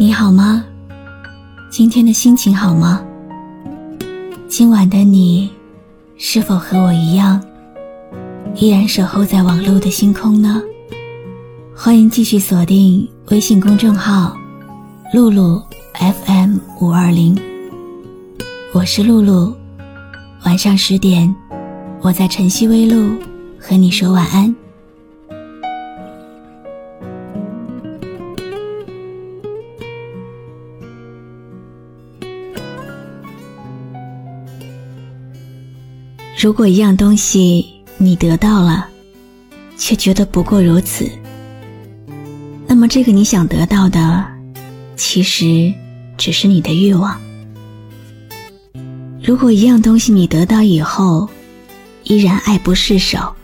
你好吗？今天的心情好吗？今晚的你，是否和我一样，依然守候在网络的星空呢？欢迎继续锁定微信公众号“露露 FM 五二零”，我是露露。晚上十点，我在晨曦微露和你说晚安。如果一样东西你得到了，却觉得不过如此，那么这个你想得到的，其实只是你的欲望。如果一样东西你得到以后，依然爱不释手，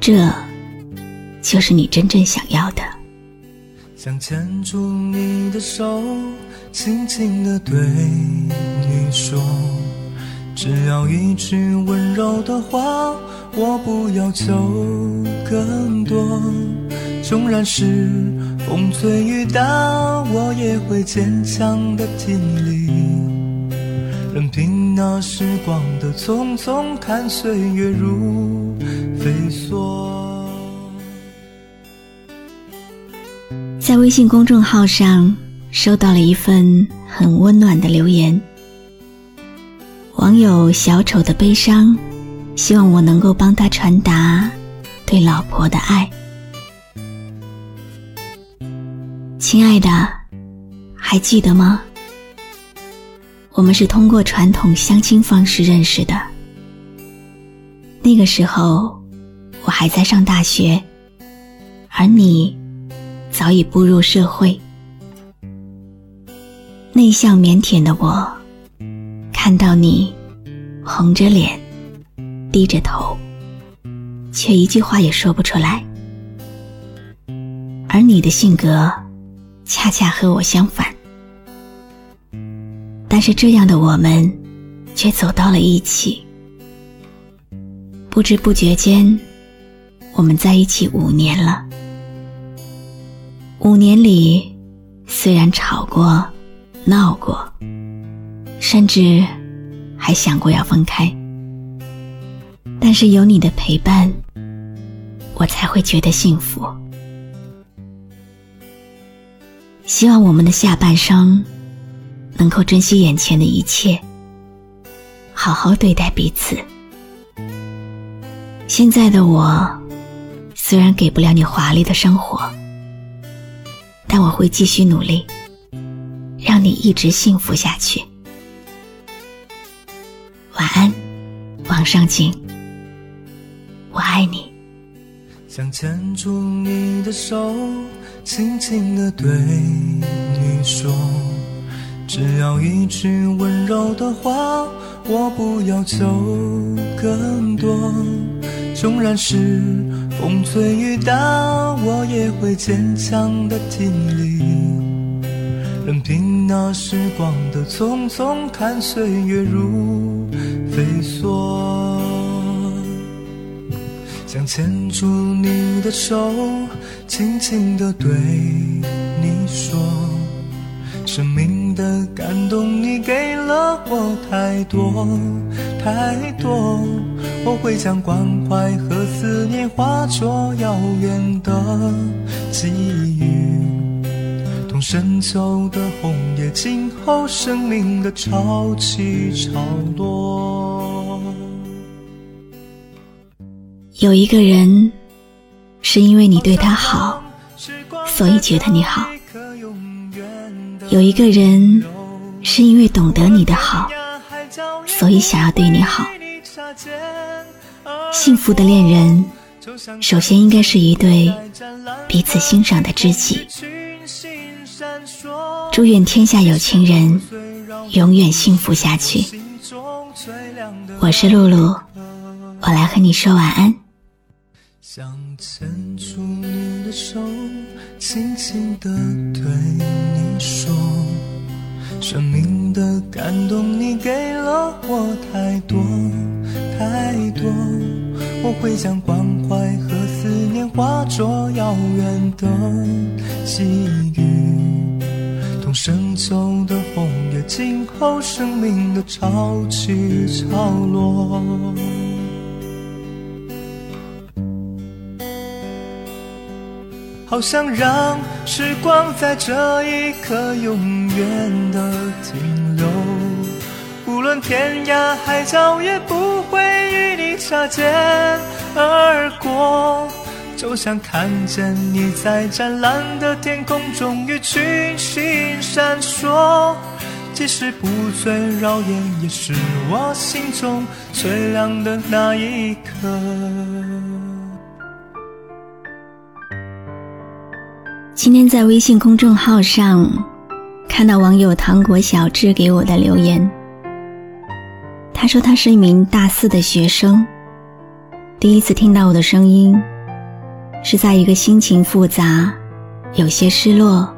这就是你真正想要的。想牵住你的手，轻轻地对你说。只要一句温柔的话，我不要求更多。纵然是风吹雨打，我也会坚强的挺立。任凭那时光的匆匆，看岁月如飞梭。在微信公众号上收到了一份很温暖的留言。网友小丑的悲伤，希望我能够帮他传达对老婆的爱。亲爱的，还记得吗？我们是通过传统相亲方式认识的。那个时候，我还在上大学，而你早已步入社会。内向腼腆的我。看到你红着脸，低着头，却一句话也说不出来。而你的性格恰恰和我相反，但是这样的我们却走到了一起。不知不觉间，我们在一起五年了。五年里，虽然吵过、闹过。甚至还想过要分开，但是有你的陪伴，我才会觉得幸福。希望我们的下半生能够珍惜眼前的一切，好好对待彼此。现在的我虽然给不了你华丽的生活，但我会继续努力，让你一直幸福下去。晚安，往上请，我爱你。想牵住你的手，轻轻的对你说，只要一句温柔的话，我不要求更多。纵然是风吹雨打，我也会坚强的挺立。任凭那时光的匆匆，看岁月如。飞梭，想牵住你的手，轻轻地对你说，生命的感动你给了我太多太多，我会将关怀和思念化作遥远的际遇。深秋的红叶，静候生命的潮起潮落。有一个人，是因为你对他好，所以觉得你好；有一个人，是因为懂得你的好，所以想要对你好。幸福的恋人，首先应该是一对彼此欣赏的知己。祝愿天下有情人永远幸福下去。我是露露，我来和你说晚安。牵住你的手，轻轻地对你说，生命的感动你给了我太多太多，我会将关怀和思念化作遥远的际遇。成就的红叶，静候生命的潮起潮落。好想让时光在这一刻永远的停留，无论天涯海角也不会与你擦肩而过。就像看见你在湛蓝的天空中与群星闪烁，即使不最耀眼，也是我心中最亮的那一颗。今天在微信公众号上看到网友糖果小智给我的留言，他说他是一名大四的学生，第一次听到我的声音。是在一个心情复杂、有些失落，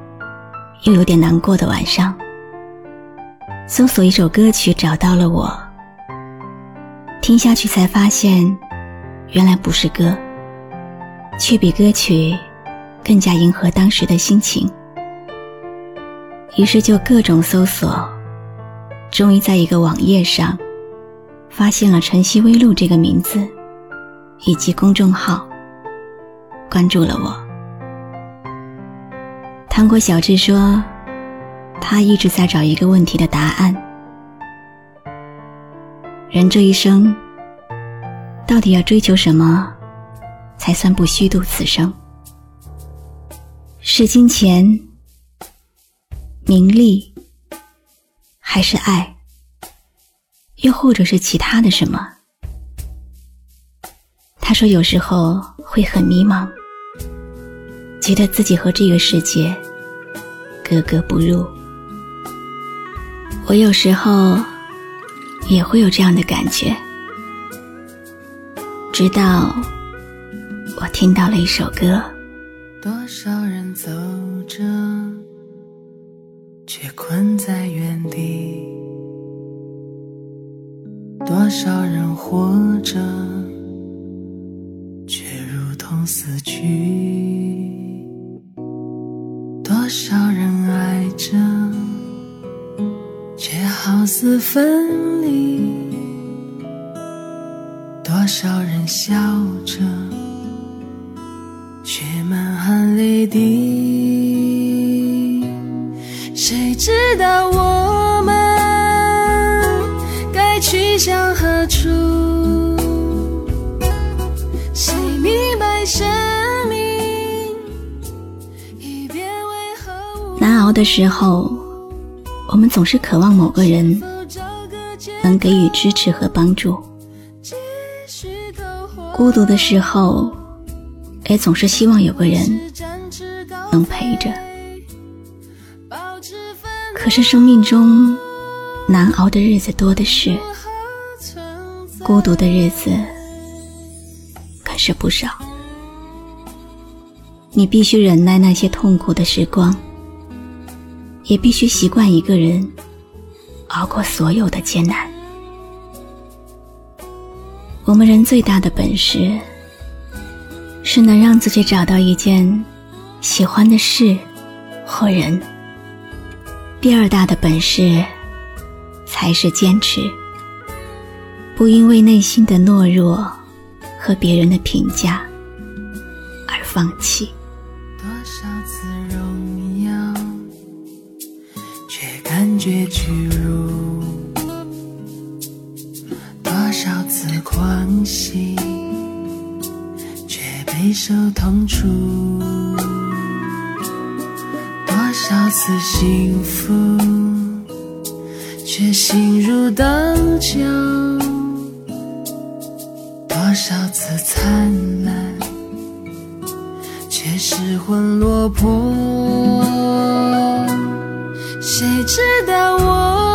又有点难过的晚上，搜索一首歌曲找到了我。听下去才发现，原来不是歌，却比歌曲更加迎合当时的心情。于是就各种搜索，终于在一个网页上，发现了“晨曦微露”这个名字，以及公众号。关注了我，糖果小智说，他一直在找一个问题的答案：人这一生到底要追求什么，才算不虚度此生？是金钱、名利，还是爱？又或者是其他的什么？他说，有时候会很迷茫。觉得自己和这个世界格格不入，我有时候也会有这样的感觉。直到我听到了一首歌。多少人走着，却困在原地；多少人活着，却如同死去。多少人爱着，却好似分离；多少人笑着，却满含泪滴。谁知道我们该去向何处？谁明白生？难熬的时候，我们总是渴望某个人能给予支持和帮助；孤独的时候，也总是希望有个人能陪着。可是生命中难熬的日子多的是，孤独的日子可是不少。你必须忍耐那些痛苦的时光。也必须习惯一个人熬过所有的艰难。我们人最大的本事，是能让自己找到一件喜欢的事或人。第二大的本事，才是坚持，不因为内心的懦弱和别人的评价而放弃。多少次荣耀，却感觉屈辱，多少次狂喜，回首痛楚；多少次幸福，却心如刀绞；多少次灿烂，却失魂落魄。谁知道我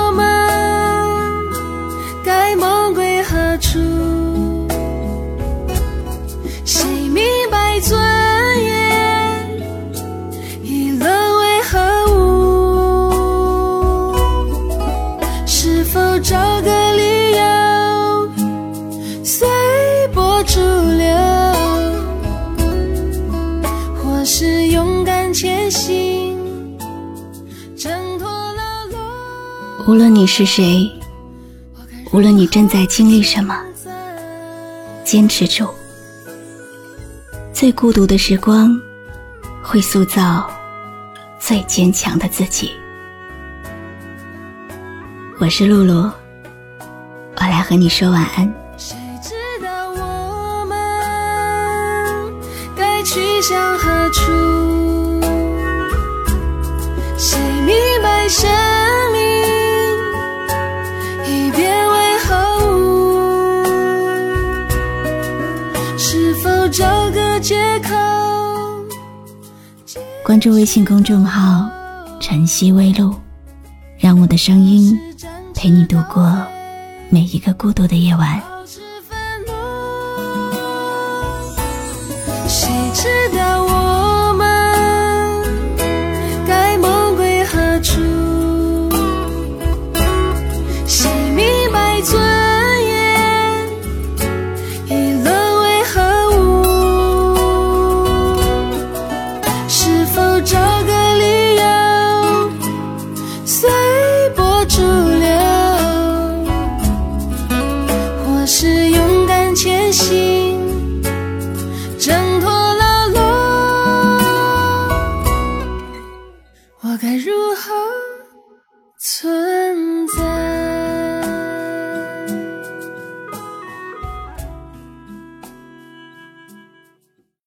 无论你是谁，无论你正在经历什么，坚持住。最孤独的时光，会塑造最坚强的自己。我是露露，我来和你说晚安。谁知道我们该去向何处？谁明白找个借口？关注微信公众号“晨曦微露”，让我的声音陪你度过每一个孤独的夜晚。谁知道